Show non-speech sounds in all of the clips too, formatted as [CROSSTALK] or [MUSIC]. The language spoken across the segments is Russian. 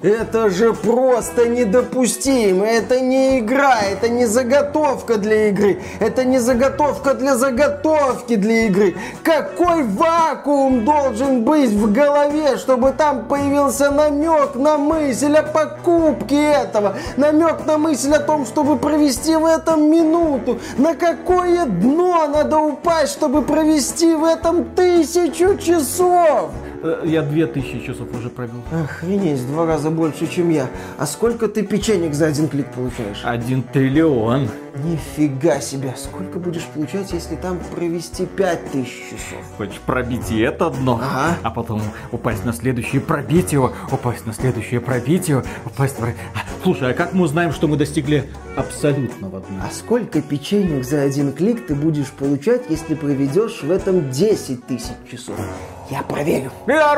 Это же просто недопустимо. Это не игра, это не заготовка для игры. Это не заготовка для заготовки для игры. Какой вакуум должен быть в голове, чтобы там появился намек на мысль о покупке этого? Намек на мысль о том, чтобы провести в этом минуту? На какое дно надо упасть, чтобы провести в этом тысячу часов? Э, я две тысячи часов уже провел. Охренеть, в два раза больше, чем я. А сколько ты печенек за один клик получаешь? Один триллион. Нифига себе. Сколько будешь получать, если там провести пять тысяч часов? Хочешь пробить и это дно, ага. а потом упасть на следующее, пробить его, упасть на следующее, пробить его, упасть... В... Слушай, а как мы узнаем, что мы достигли абсолютного дна? А сколько печенек за один клик ты будешь получать, если проведешь в этом 10 тысяч часов? Я проверю. Я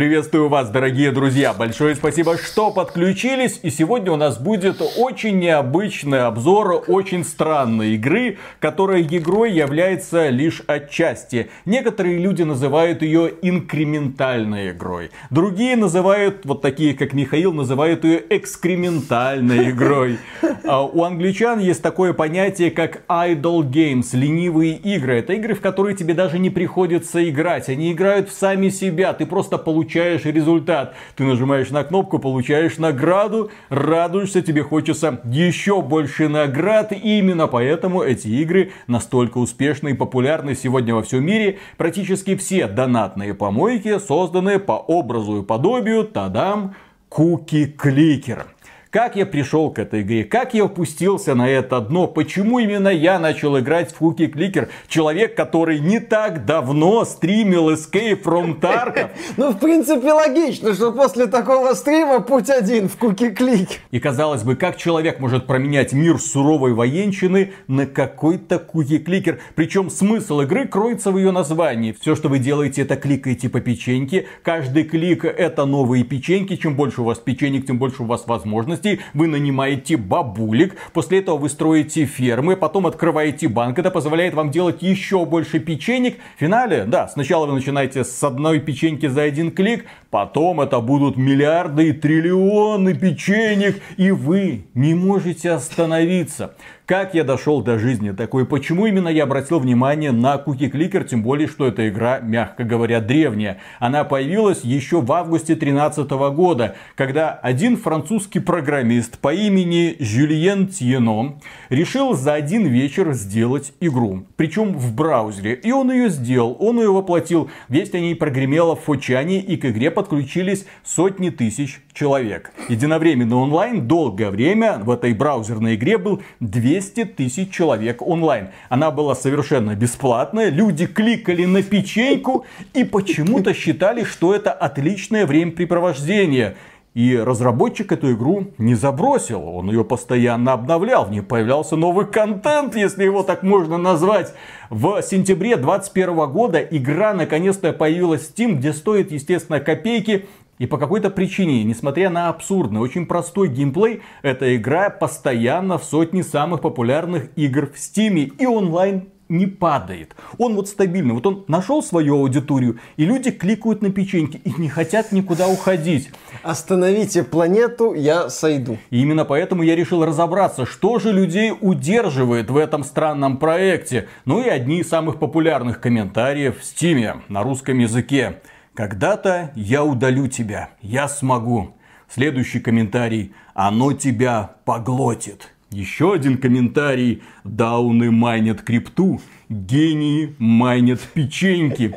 Приветствую вас, дорогие друзья! Большое спасибо, что подключились. И сегодня у нас будет очень необычный обзор очень странной игры, которая игрой является лишь отчасти. Некоторые люди называют ее инкрементальной игрой. Другие называют, вот такие как Михаил, называют ее экскрементальной игрой. А у англичан есть такое понятие, как idle games, ленивые игры. Это игры, в которые тебе даже не приходится играть. Они играют в сами себя. Ты просто получаешь получаешь результат. Ты нажимаешь на кнопку, получаешь награду, радуешься, тебе хочется еще больше наград. И именно поэтому эти игры настолько успешны и популярны сегодня во всем мире. Практически все донатные помойки созданы по образу и подобию, тадам, куки-кликер. Как я пришел к этой игре? Как я опустился на это дно? Почему именно я начал играть в Хуки Кликер? Человек, который не так давно стримил Escape from Tarkov. [LAUGHS] Ну, в принципе, логично, что после такого стрима путь один в Куки Клик. И казалось бы, как человек может променять мир суровой военщины на какой-то Куки Кликер? Причем смысл игры кроется в ее названии. Все, что вы делаете, это кликаете по печеньке. Каждый клик это новые печеньки. Чем больше у вас печенек, тем больше у вас возможностей возможностей, вы нанимаете бабулек, после этого вы строите фермы, потом открываете банк, это позволяет вам делать еще больше печенек. В финале, да, сначала вы начинаете с одной печеньки за один клик, потом это будут миллиарды и триллионы печенек, и вы не можете остановиться. Как я дошел до жизни такой? Почему именно я обратил внимание на Cookie Clicker? Тем более, что эта игра, мягко говоря, древняя. Она появилась еще в августе 2013 года, когда один французский программист по имени Жюльен Тьено решил за один вечер сделать игру. Причем в браузере. И он ее сделал, он ее воплотил. Весть о ней прогремела в Фочане, и к игре подключились сотни тысяч человек. Единовременно онлайн долгое время в этой браузерной игре был 200 тысяч человек онлайн. Она была совершенно бесплатная, люди кликали на печеньку и почему-то считали, что это отличное времяпрепровождение. И разработчик эту игру не забросил, он ее постоянно обновлял, в ней появлялся новый контент, если его так можно назвать. В сентябре 2021 года игра наконец-то появилась в Steam, где стоит, естественно, копейки. И по какой-то причине, несмотря на абсурдный, очень простой геймплей, эта игра постоянно в сотне самых популярных игр в Стиме и онлайн не падает. Он вот стабильный. Вот он нашел свою аудиторию, и люди кликают на печеньки и не хотят никуда уходить. Остановите планету, я сойду. И именно поэтому я решил разобраться, что же людей удерживает в этом странном проекте. Ну и одни из самых популярных комментариев в Стиме на русском языке. Когда-то я удалю тебя, я смогу. Следующий комментарий. Оно тебя поглотит. Еще один комментарий. Дауны майнят крипту, гении майнят печеньки.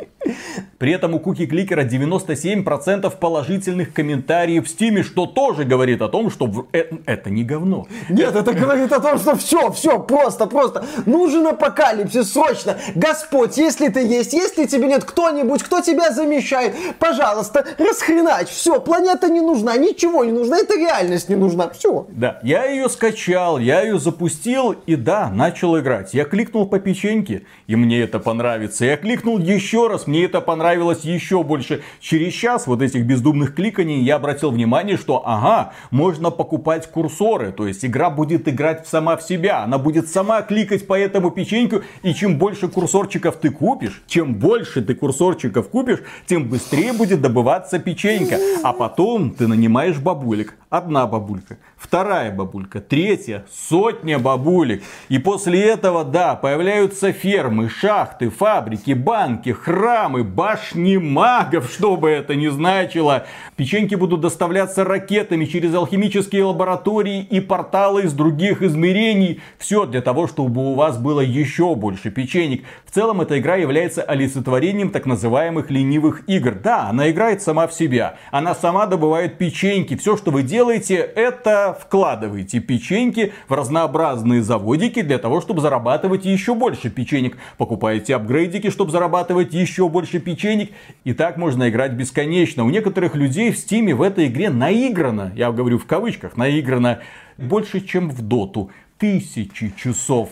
При этом у Куки Кликера 97% положительных комментариев в Стиме, что тоже говорит о том, что э, это не говно. Нет, это говорит о том, что все, все, просто, просто. Нужен апокалипсис, срочно. Господь, если ты есть, если тебе нет кто-нибудь, кто тебя замещает, пожалуйста, расхренач. Все, планета не нужна, ничего не нужно, это реальность не нужна. Все. Да, я ее скачал, я ее запустил и да, начал играть. Я кликнул по печеньке, и мне это понравится. Я кликнул еще раз, мне это понравилось еще больше. Через час вот этих бездумных кликаний я обратил внимание, что ага, можно покупать курсоры. То есть игра будет играть сама в себя. Она будет сама кликать по этому печеньку. И чем больше курсорчиков ты купишь, чем больше ты курсорчиков купишь, тем быстрее будет добываться печенька. А потом ты нанимаешь бабулек. Одна бабулька, вторая бабулька, третья, сотня бабулек. И после этого, да, появляются фермы, шахты, фабрики, банки, храмы, башни магов, что бы это ни значило. Печеньки будут доставляться ракетами через алхимические лаборатории и порталы из других измерений. Все для того, чтобы у вас было еще больше печенек. В целом, эта игра является олицетворением так называемых ленивых игр. Да, она играет сама в себя. Она сама добывает печеньки. Все, что вы делаете, это вкладываете печеньки в разнообразные заводики для того, чтобы зарабатывать еще больше печенек. Покупаете апгрейдики, чтобы зарабатывать еще больше печенек. И так можно играть бесконечно. У некоторых людей в Стиме в этой игре наиграно, я говорю в кавычках, наиграно больше, чем в Доту. Тысячи часов.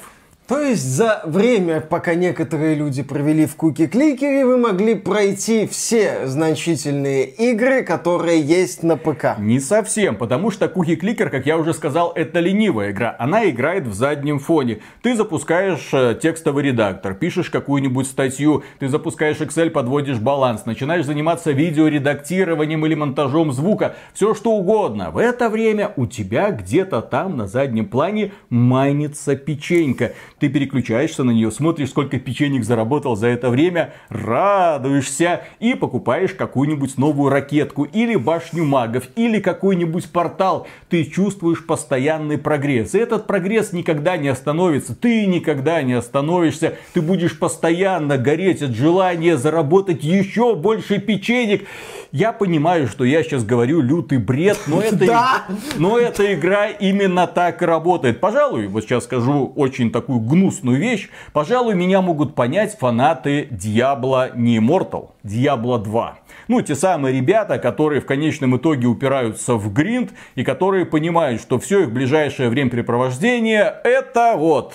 То есть за время, пока некоторые люди провели в куки-кликере, вы могли пройти все значительные игры, которые есть на ПК? Не совсем, потому что куки-кликер, как я уже сказал, это ленивая игра. Она играет в заднем фоне. Ты запускаешь э, текстовый редактор, пишешь какую-нибудь статью, ты запускаешь Excel, подводишь баланс, начинаешь заниматься видеоредактированием или монтажом звука, все что угодно. В это время у тебя где-то там на заднем плане майнится печенька ты переключаешься на нее, смотришь, сколько печенек заработал за это время, радуешься и покупаешь какую-нибудь новую ракетку или башню магов, или какой-нибудь портал. Ты чувствуешь постоянный прогресс. И этот прогресс никогда не остановится. Ты никогда не остановишься. Ты будешь постоянно гореть от желания заработать еще больше печенек. Я понимаю, что я сейчас говорю лютый бред, но [LAUGHS] это, да. но эта игра именно так работает. Пожалуй, вот сейчас скажу очень такую гнусную вещь. Пожалуй, меня могут понять фанаты Diablo не Immortal, Diablo 2. Ну, те самые ребята, которые в конечном итоге упираются в гринд и которые понимают, что все их ближайшее времяпрепровождение это вот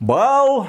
бал,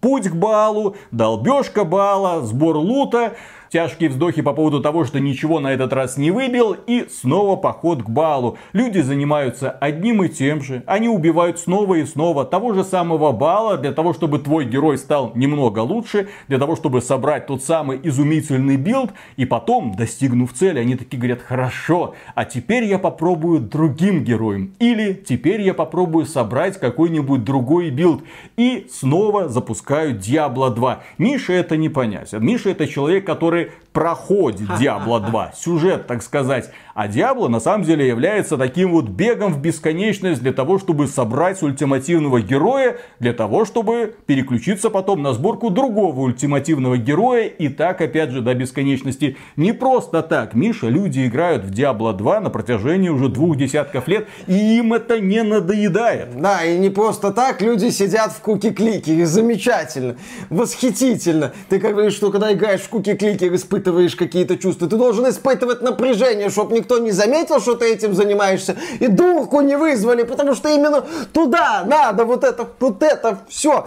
путь к балу, долбежка бала, сбор лута, Тяжкие вздохи по поводу того, что ничего на этот раз не выбил, и снова поход к балу. Люди занимаются одним и тем же. Они убивают снова и снова того же самого бала, для того, чтобы твой герой стал немного лучше, для того, чтобы собрать тот самый изумительный билд, и потом, достигнув цели, они такие говорят, хорошо, а теперь я попробую другим героем. Или теперь я попробую собрать какой-нибудь другой билд. И снова запускают Diablo 2. Миша это не понять. Миша это человек, который который проходит Diablo 2. Сюжет, так сказать. А Диабло на самом деле является таким вот бегом в бесконечность для того, чтобы собрать ультимативного героя, для того, чтобы переключиться потом на сборку другого ультимативного героя. И так, опять же, до бесконечности. Не просто так, Миша, люди играют в Diablo 2 на протяжении уже двух десятков лет, и им это не надоедает. Да, и не просто так, люди сидят в куки-клике. Замечательно, восхитительно. Ты как говоришь, что когда играешь в куки-кликер, испытываешь какие-то чувства, ты должен испытывать напряжение, чтобы никто не заметил, что ты этим занимаешься, и дурку не вызвали, потому что именно туда надо вот это, вот это, все.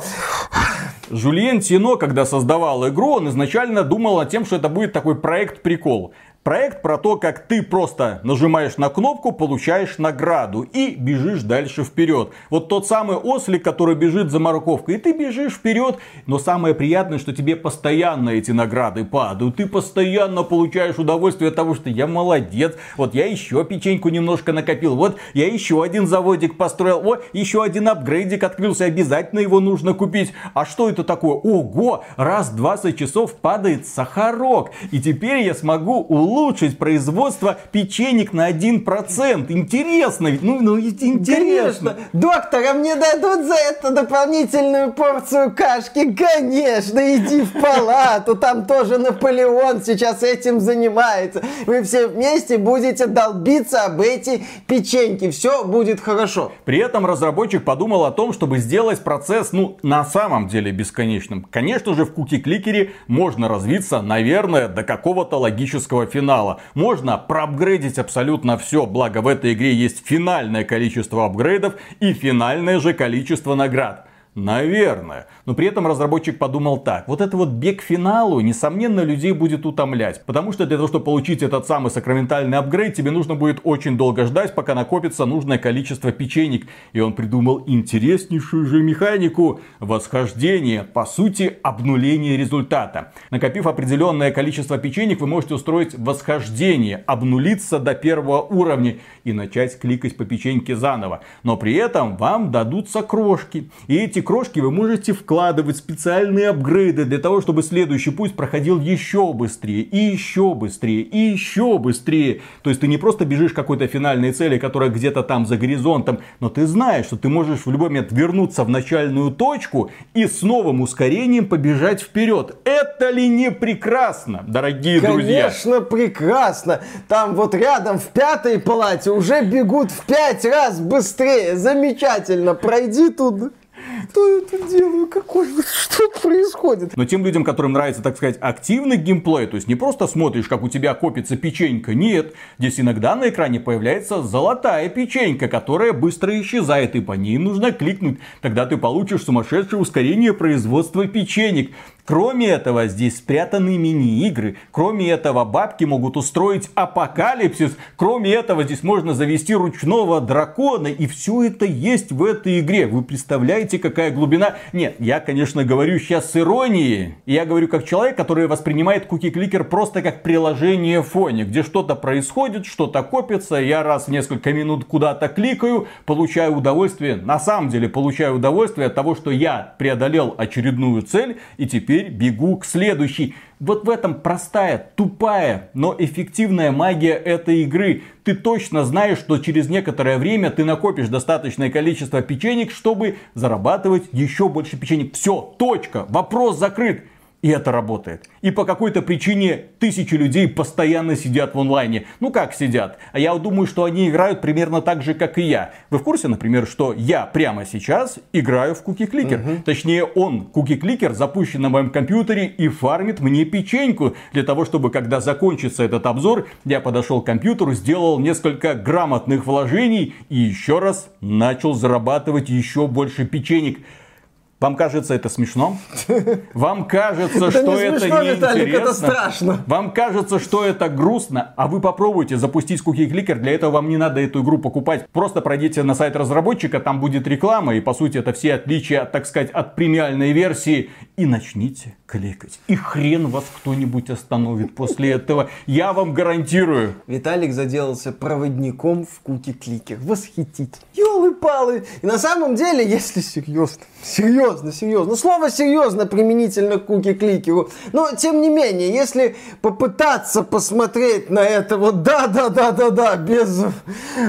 Жульен Тино, когда создавал игру, он изначально думал о тем, что это будет такой проект-прикол. Проект про то, как ты просто нажимаешь на кнопку, получаешь награду и бежишь дальше вперед. Вот тот самый ослик, который бежит за морковкой, и ты бежишь вперед. Но самое приятное, что тебе постоянно эти награды падают. Ты постоянно получаешь удовольствие от того, что я молодец. Вот я еще печеньку немножко накопил. Вот я еще один заводик построил. О, еще один апгрейдик открылся. Обязательно его нужно купить. А что это такое? Ого, раз в 20 часов падает сахарок. И теперь я смогу улучшить улучшить производство печенек на 1%. Интересно ведь, ну, ну интересно. Конечно. Доктор, а мне дадут за это дополнительную порцию кашки? Конечно, иди в палату, там тоже Наполеон сейчас этим занимается. Вы все вместе будете долбиться об эти печеньки, все будет хорошо. При этом разработчик подумал о том, чтобы сделать процесс, ну, на самом деле бесконечным. Конечно же, в куки-кликере можно развиться, наверное, до какого-то логического финала финала. Можно проапгрейдить абсолютно все, благо в этой игре есть финальное количество апгрейдов и финальное же количество наград. Наверное. Но при этом разработчик подумал так. Вот это вот бег к финалу, несомненно, людей будет утомлять. Потому что для того, чтобы получить этот самый сакраментальный апгрейд, тебе нужно будет очень долго ждать, пока накопится нужное количество печенек. И он придумал интереснейшую же механику восхождения. По сути, обнуление результата. Накопив определенное количество печенек, вы можете устроить восхождение, обнулиться до первого уровня и начать кликать по печеньке заново. Но при этом вам дадутся крошки. И эти крошки вы можете вкладывать специальные апгрейды для того, чтобы следующий путь проходил еще быстрее, и еще быстрее, и еще быстрее. То есть ты не просто бежишь к какой-то финальной цели, которая где-то там за горизонтом, но ты знаешь, что ты можешь в любой момент вернуться в начальную точку и с новым ускорением побежать вперед. Это ли не прекрасно, дорогие Конечно, друзья? Конечно, прекрасно. Там вот рядом в пятой палате уже бегут в пять раз быстрее. Замечательно. Пройди туда. Я тут делаю? Какой? Что происходит? Но тем людям, которым нравится, так сказать, активный геймплей, то есть не просто смотришь, как у тебя копится печенька, нет. Здесь иногда на экране появляется золотая печенька, которая быстро исчезает, и по ней нужно кликнуть. Тогда ты получишь сумасшедшее ускорение производства печенек. Кроме этого, здесь спрятаны мини-игры. Кроме этого, бабки могут устроить апокалипсис. Кроме этого, здесь можно завести ручного дракона. И все это есть в этой игре. Вы представляете, какая глубина? Нет, я, конечно, говорю сейчас с иронией. Я говорю как человек, который воспринимает Clicker просто как приложение в фоне, где что-то происходит, что-то копится. Я раз в несколько минут куда-то кликаю, получаю удовольствие. На самом деле, получаю удовольствие от того, что я преодолел очередную цель и теперь теперь бегу к следующей. Вот в этом простая, тупая, но эффективная магия этой игры. Ты точно знаешь, что через некоторое время ты накопишь достаточное количество печенек, чтобы зарабатывать еще больше печенек. Все, точка, вопрос закрыт. И это работает. И по какой-то причине тысячи людей постоянно сидят в онлайне. Ну как сидят? А я думаю, что они играют примерно так же, как и я. Вы в курсе, например, что я прямо сейчас играю в Cookie Clicker? Угу. Точнее, он, Cookie Clicker, запущен на моем компьютере и фармит мне печеньку. Для того, чтобы когда закончится этот обзор, я подошел к компьютеру, сделал несколько грамотных вложений и еще раз начал зарабатывать еще больше печенек. Вам кажется это смешно? [LAUGHS] Вам кажется, что это неинтересно? Вам кажется, что это грустно? А вы попробуйте запустить Clicker. Для этого вам не надо эту игру покупать. Просто пройдите на сайт разработчика, там будет реклама. И по сути это все отличия, так сказать, от премиальной версии. И начните кликать. И хрен вас кто-нибудь остановит после этого. Я вам гарантирую. Виталик заделался проводником в Cookie Clicker. Восхитит. Ёлы-палы. И на самом деле, если серьезно, серьезно, серьезно, серьезно. Ну, слово серьезно применительно к куки-кликеру. Но, тем не менее, если попытаться посмотреть на это вот да-да-да-да-да, без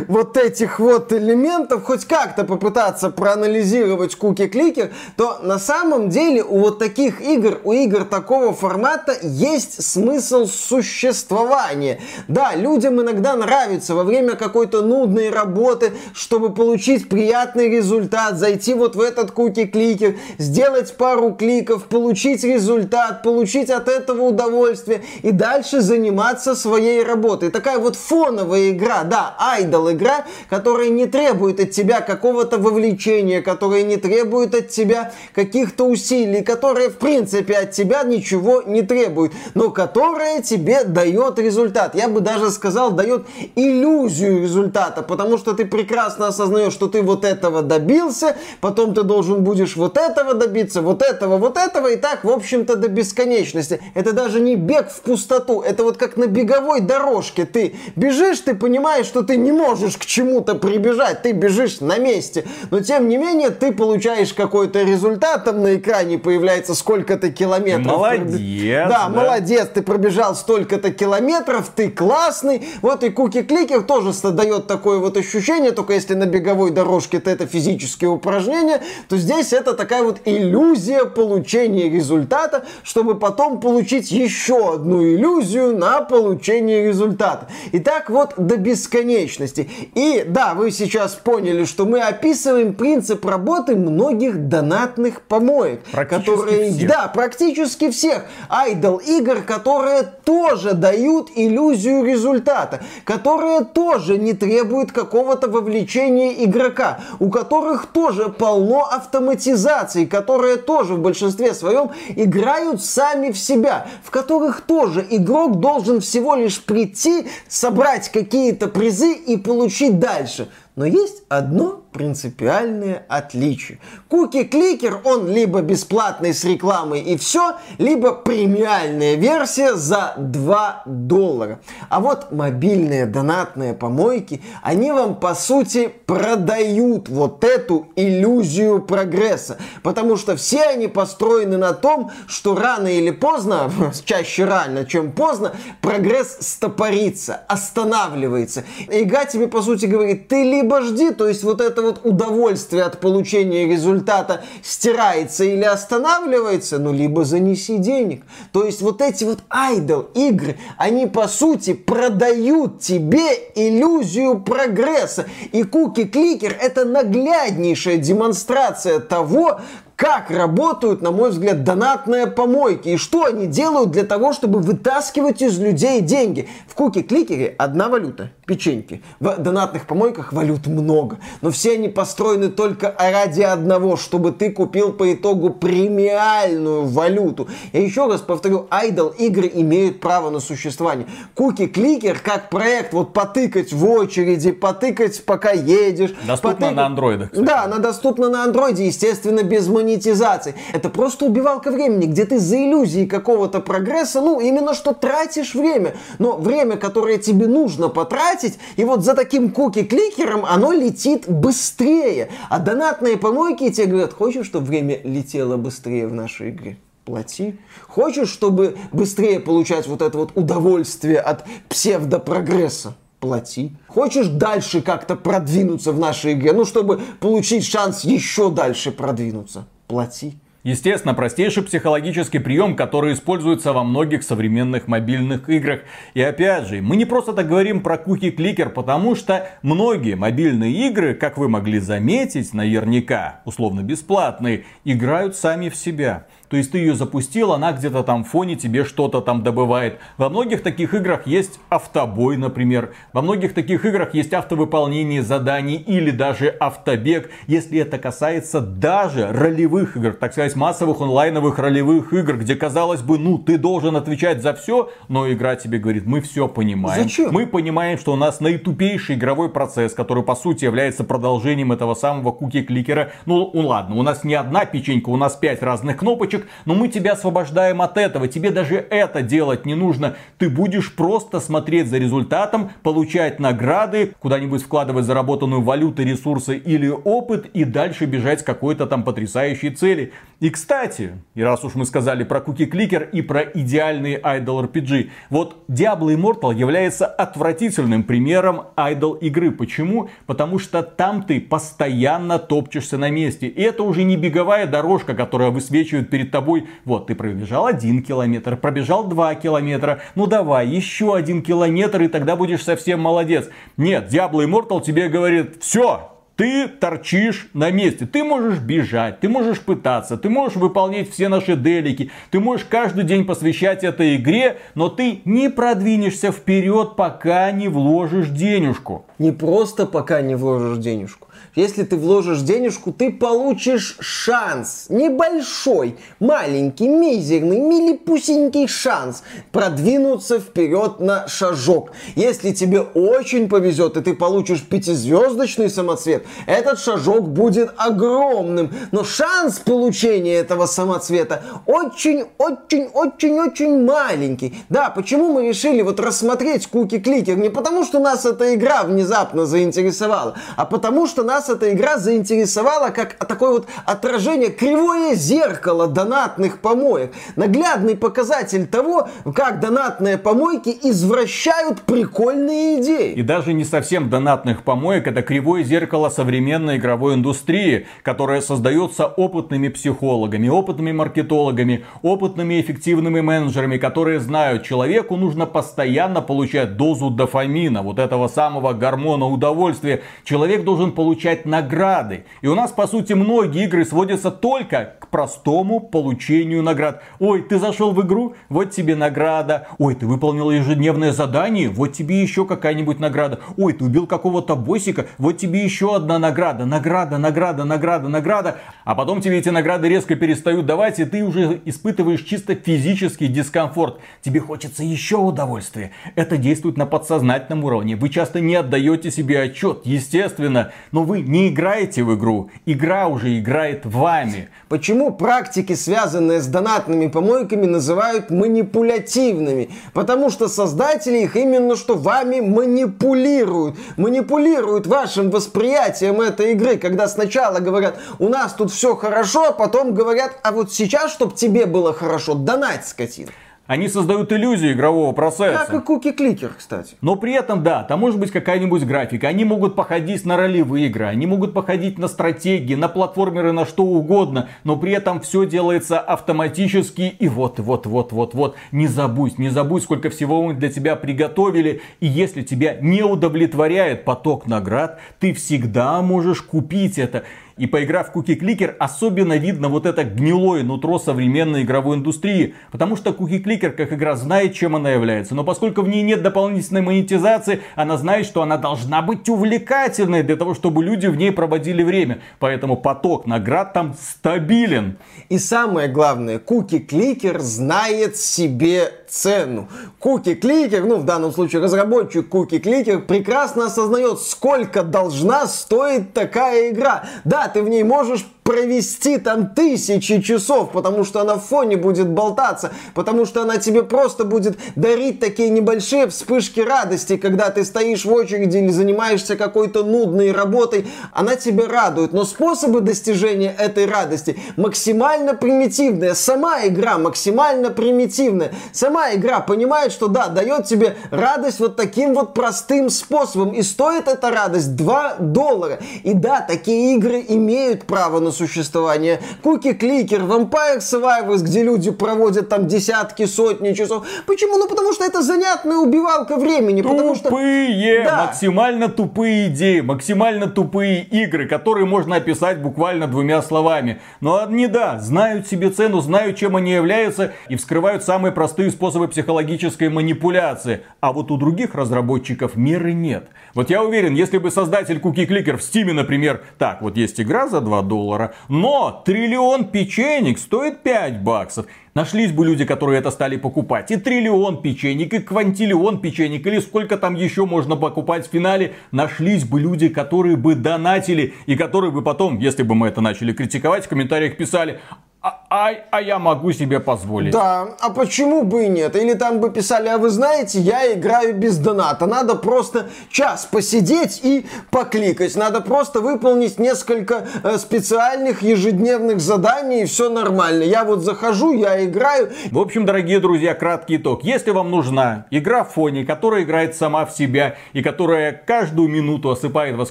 вот этих вот элементов, хоть как-то попытаться проанализировать куки-кликер, то на самом деле у вот таких игр, у игр такого формата есть смысл существования. Да, людям иногда нравится во время какой-то нудной работы, чтобы получить приятный результат, зайти вот в этот куки-кликер, сделать пару кликов, получить результат, получить от этого удовольствие и дальше заниматься своей работой. Такая вот фоновая игра, да, айдол игра, которая не требует от тебя какого-то вовлечения, которая не требует от тебя каких-то усилий, которая в принципе от тебя ничего не требует, но которая тебе дает результат. Я бы даже сказал, дает иллюзию результата, потому что ты прекрасно осознаешь, что ты вот этого добился, потом ты должен будешь вот этого добиться, вот этого, вот этого, и так, в общем-то, до бесконечности. Это даже не бег в пустоту, это вот как на беговой дорожке. Ты бежишь, ты понимаешь, что ты не можешь к чему-то прибежать, ты бежишь на месте. Но, тем не менее, ты получаешь какой-то результат, там на экране появляется сколько-то километров. Молодец. Да, да, молодец, ты пробежал столько-то километров, ты классный. Вот и куки-кликер тоже дает такое вот ощущение, только если на беговой дорожке это физические упражнения, то здесь это так такая вот иллюзия получения результата, чтобы потом получить еще одну иллюзию на получение результата. И так вот до бесконечности. И да, вы сейчас поняли, что мы описываем принцип работы многих донатных помоек. которые, всех. Да, практически всех. Айдол игр, которые тоже дают иллюзию результата, которые тоже не требуют какого-то вовлечения игрока, у которых тоже полно автоматизации монетизацией, которые тоже в большинстве своем играют сами в себя, в которых тоже игрок должен всего лишь прийти, собрать какие-то призы и получить дальше. Но есть одно принципиальное отличие. Куки-кликер, он либо бесплатный с рекламой и все, либо премиальная версия за 2 доллара. А вот мобильные донатные помойки, они вам по сути продают вот эту иллюзию прогресса. Потому что все они построены на том, что рано или поздно, [LAUGHS] чаще рано, чем поздно, прогресс стопорится, останавливается. Игра тебе по сути говорит, ты либо жди, то есть вот это это вот удовольствие от получения результата стирается или останавливается, ну, либо занеси денег. То есть вот эти вот айдол игры, они по сути продают тебе иллюзию прогресса. И Куки Кликер это нагляднейшая демонстрация того, как работают, на мой взгляд, донатные помойки и что они делают для того, чтобы вытаскивать из людей деньги. В куки-кликере одна валюта – печеньки. В донатных помойках валют много, но все они построены только ради одного, чтобы ты купил по итогу премиальную валюту. Я еще раз повторю, айдол игры имеют право на существование. Куки-кликер как проект, вот потыкать в очереди, потыкать пока едешь. Доступно потыкать... на андроидах. Да, она доступна на андроиде, естественно, без монетизации монетизации. Это просто убивалка времени, где ты за иллюзией какого-то прогресса, ну, именно что тратишь время. Но время, которое тебе нужно потратить, и вот за таким куки-кликером оно летит быстрее. А донатные помойки тебе говорят, хочешь, чтобы время летело быстрее в нашей игре? плати. Хочешь, чтобы быстрее получать вот это вот удовольствие от псевдопрогресса? плати. Хочешь дальше как-то продвинуться в нашей игре, ну, чтобы получить шанс еще дальше продвинуться? Плати. Естественно, простейший психологический прием, который используется во многих современных мобильных играх. И опять же, мы не просто так говорим про куки-кликер, потому что многие мобильные игры, как вы могли заметить, наверняка, условно бесплатные, играют сами в себя. То есть ты ее запустил, она где-то там в фоне тебе что-то там добывает. Во многих таких играх есть автобой, например. Во многих таких играх есть автовыполнение заданий или даже автобег, если это касается даже ролевых игр, так сказать, массовых онлайновых ролевых игр, где, казалось бы, ну, ты должен отвечать за все, но игра тебе говорит, мы все понимаем. Зачем? Мы понимаем, что у нас наитупейший игровой процесс, который, по сути, является продолжением этого самого куки-кликера. Ну, ну ладно, у нас не одна печенька, у нас пять разных кнопочек, но мы тебя освобождаем от этого. Тебе даже это делать не нужно. Ты будешь просто смотреть за результатом, получать награды, куда-нибудь вкладывать заработанную валюту, ресурсы или опыт и дальше бежать к какой-то там потрясающей цели. И кстати, и раз уж мы сказали про Clicker и про идеальный Idol RPG, вот Diablo Immortal является отвратительным примером Idol игры. Почему? Потому что там ты постоянно топчешься на месте. И это уже не беговая дорожка, которая высвечивает перед тобой, вот ты пробежал один километр, пробежал два километра, ну давай, еще один километр, и тогда будешь совсем молодец. Нет, Diablo Immortal тебе говорит, все, ты торчишь на месте. Ты можешь бежать, ты можешь пытаться, ты можешь выполнять все наши делики, ты можешь каждый день посвящать этой игре, но ты не продвинешься вперед, пока не вложишь денежку. Не просто пока не вложишь денежку если ты вложишь денежку, ты получишь шанс. Небольшой, маленький, мизерный, милипусенький шанс продвинуться вперед на шажок. Если тебе очень повезет, и ты получишь пятизвездочный самоцвет, этот шажок будет огромным. Но шанс получения этого самоцвета очень-очень-очень-очень маленький. Да, почему мы решили вот рассмотреть Куки Кликер? Не потому, что нас эта игра внезапно заинтересовала, а потому, что нас эта игра заинтересовала как такое вот отражение, кривое зеркало донатных помоек. Наглядный показатель того, как донатные помойки извращают прикольные идеи. И даже не совсем донатных помоек, это кривое зеркало современной игровой индустрии, которая создается опытными психологами, опытными маркетологами, опытными эффективными менеджерами, которые знают, человеку нужно постоянно получать дозу дофамина, вот этого самого гормона удовольствия. Человек должен получать награды. И у нас, по сути, многие игры сводятся только к простому получению наград. Ой, ты зашел в игру, вот тебе награда. Ой, ты выполнил ежедневное задание, вот тебе еще какая-нибудь награда. Ой, ты убил какого-то боссика, вот тебе еще одна награда, награда, награда, награда, награда. А потом тебе эти награды резко перестают давать, и ты уже испытываешь чисто физический дискомфорт. Тебе хочется еще удовольствия. Это действует на подсознательном уровне. Вы часто не отдаете себе отчет, естественно, но вы не играете в игру. Игра уже играет вами. Почему практики, связанные с донатными помойками, называют манипулятивными? Потому что создатели их именно что вами манипулируют. Манипулируют вашим восприятием этой игры, когда сначала говорят, у нас тут все хорошо, а потом говорят, а вот сейчас, чтобы тебе было хорошо, донать, скотина. Они создают иллюзию игрового процесса. Как и куки-кликер, кстати. Но при этом, да, там может быть какая-нибудь графика. Они могут походить на ролевые игры, они могут походить на стратегии, на платформеры, на что угодно. Но при этом все делается автоматически. И вот, вот, вот, вот, вот. Не забудь, не забудь, сколько всего мы для тебя приготовили. И если тебя не удовлетворяет поток наград, ты всегда можешь купить это. И поиграв в Clicker, особенно видно вот это гнилое нутро современной игровой индустрии. Потому что Clicker, как игра, знает, чем она является. Но поскольку в ней нет дополнительной монетизации, она знает, что она должна быть увлекательной для того, чтобы люди в ней проводили время. Поэтому поток наград там стабилен. И самое главное, Clicker знает себе цену. Куки Кликер, ну в данном случае разработчик Куки Кликер, прекрасно осознает, сколько должна стоить такая игра. Да, ты в ней можешь провести там тысячи часов, потому что она в фоне будет болтаться, потому что она тебе просто будет дарить такие небольшие вспышки радости, когда ты стоишь в очереди или занимаешься какой-то нудной работой, она тебя радует. Но способы достижения этой радости максимально примитивные. Сама игра максимально примитивная. Сама игра понимает, что да, дает тебе радость вот таким вот простым способом. И стоит эта радость 2 доллара. И да, такие игры имеют право на существования. Куки Кликер, Vampire Survivors, где люди проводят там десятки, сотни часов. Почему? Ну потому что это занятная убивалка времени. Тупые, что... да. максимально тупые идеи, максимально тупые игры, которые можно описать буквально двумя словами. Но одни да, знают себе цену, знают чем они являются и вскрывают самые простые способы психологической манипуляции. А вот у других разработчиков меры нет. Вот я уверен, если бы создатель Cookie Clicker в Steam, например, так, вот есть игра за 2 доллара, но триллион печенек стоит 5 баксов. Нашлись бы люди, которые это стали покупать. И триллион печенек, и квантиллион печенек, или сколько там еще можно покупать в финале. Нашлись бы люди, которые бы донатили, и которые бы потом, если бы мы это начали критиковать, в комментариях писали, а, а, а я могу себе позволить. Да, а почему бы и нет? Или там бы писали, а вы знаете, я играю без доната. Надо просто час посидеть и покликать. Надо просто выполнить несколько э, специальных ежедневных заданий, и все нормально. Я вот захожу, я играю. В общем, дорогие друзья, краткий итог. Если вам нужна игра в фоне, которая играет сама в себя и которая каждую минуту осыпает вас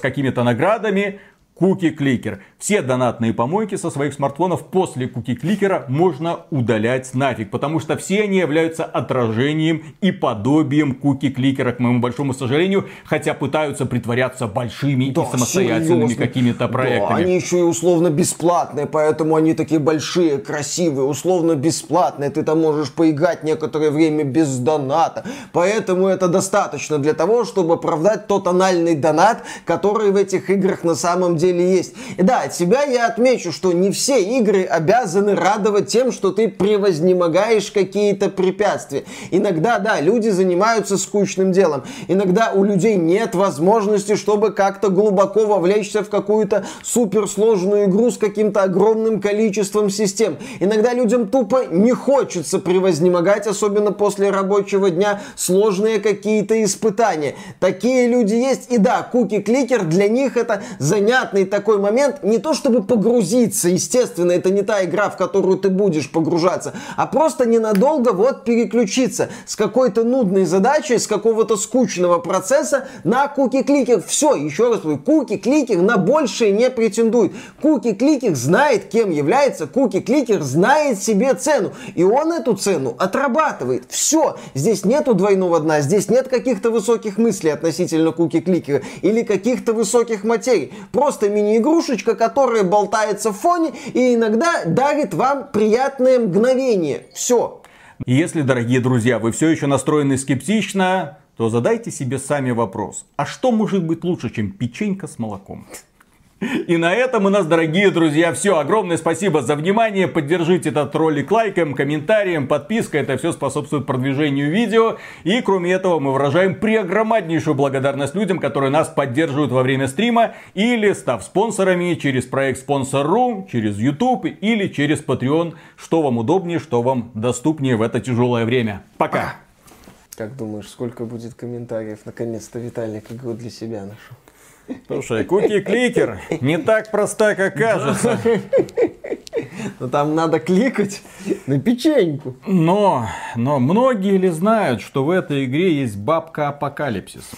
какими-то наградами, Куки Кликер. Все донатные помойки со своих смартфонов после Куки Кликера можно удалять нафиг, потому что все они являются отражением и подобием Куки Кликера, к моему большому сожалению, хотя пытаются притворяться большими да, и самостоятельными какими-то проектами. Да, они еще и условно бесплатные, поэтому они такие большие, красивые, условно бесплатные. Ты там можешь поиграть некоторое время без доната. Поэтому это достаточно для того, чтобы оправдать тот анальный донат, который в этих играх на самом деле деле есть. И да, от себя я отмечу, что не все игры обязаны радовать тем, что ты превознемогаешь какие-то препятствия. Иногда, да, люди занимаются скучным делом. Иногда у людей нет возможности, чтобы как-то глубоко вовлечься в какую-то суперсложную игру с каким-то огромным количеством систем. Иногда людям тупо не хочется превознемогать, особенно после рабочего дня, сложные какие-то испытания. Такие люди есть. И да, куки-кликер для них это занятный приятный такой момент, не то чтобы погрузиться, естественно, это не та игра, в которую ты будешь погружаться, а просто ненадолго вот переключиться с какой-то нудной задачей, с какого-то скучного процесса на куки-кликер. Все, еще раз говорю, куки-кликер на большее не претендует. Куки-кликер знает, кем является, куки-кликер знает себе цену, и он эту цену отрабатывает. Все, здесь нету двойного дна, здесь нет каких-то высоких мыслей относительно куки-кликера или каких-то высоких материй. Просто мини-игрушечка, которая болтается в фоне и иногда дарит вам приятное мгновение. Все. Если, дорогие друзья, вы все еще настроены скептично, то задайте себе сами вопрос. А что может быть лучше, чем печенька с молоком? И на этом у нас, дорогие друзья, все. Огромное спасибо за внимание. Поддержите этот ролик лайком, комментарием, подпиской. Это все способствует продвижению видео. И кроме этого мы выражаем преогромаднейшую благодарность людям, которые нас поддерживают во время стрима или став спонсорами через проект Sponsor.ru, через YouTube или через Patreon. Что вам удобнее, что вам доступнее в это тяжелое время. Пока! Как думаешь, сколько будет комментариев? Наконец-то Виталик игру для себя нашел. Слушай, куки-кликер не так проста, как кажется. Но там надо кликать на печеньку. Но, но многие ли знают, что в этой игре есть бабка апокалипсис?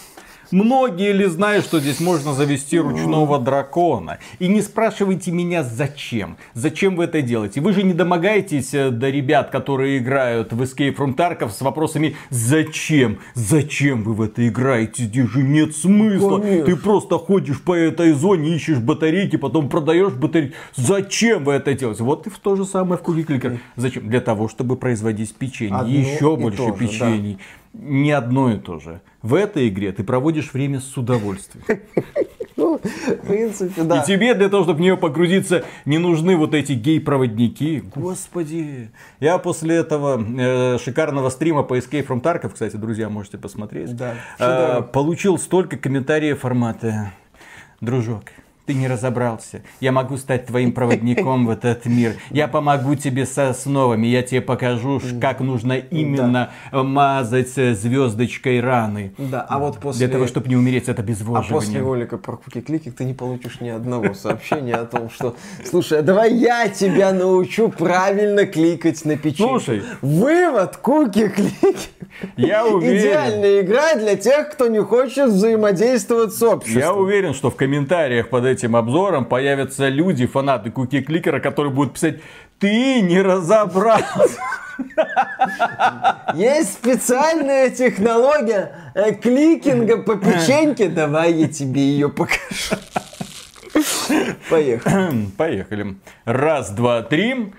Многие ли знают, что здесь можно завести ручного дракона? И не спрашивайте меня, зачем. Зачем вы это делаете? Вы же не домогаетесь э, до ребят, которые играют в Escape from Tarkov с вопросами «Зачем? Зачем вы в это играете? Здесь же нет смысла. Конечно. Ты просто ходишь по этой зоне, ищешь батарейки, потом продаешь батарейки. Зачем вы это делаете? Вот и в то же самое в Cookie Clicker. Зачем? Для того, чтобы производить печенье. Одно Еще больше печений. Не одно и то же. В этой игре ты проводишь время с удовольствием. [LAUGHS] Ну, в принципе, да. И тебе для того, чтобы в нее погрузиться, не нужны вот эти гей-проводники. Господи. Я после этого э, шикарного стрима по Escape from Tarkov, кстати, друзья, можете посмотреть, Да, э, получил столько комментариев формата. Дружок, ты не разобрался. Я могу стать твоим проводником в этот мир. Я помогу тебе с основами. Я тебе покажу, как нужно именно мазать э, звездочкой раны. Да, а вот после... Для того, чтобы не умереть от А после обезвоживания. ролика про куки-клики ты не получишь ни одного сообщения о том, что слушай, а давай я тебя научу правильно кликать на печенье. Слушай. Вывод куки-клики. Я [LAUGHS] уверен. Идеальная игра для тех, кто не хочет взаимодействовать с обществом. Я уверен, что в комментариях под этим обзором появятся люди, фанаты Куки Кликера, которые будут писать ты не разобрался. Есть специальная технология э, кликинга по печеньке. Давай я тебе ее покажу. Поехали. Поехали. Раз, два, три.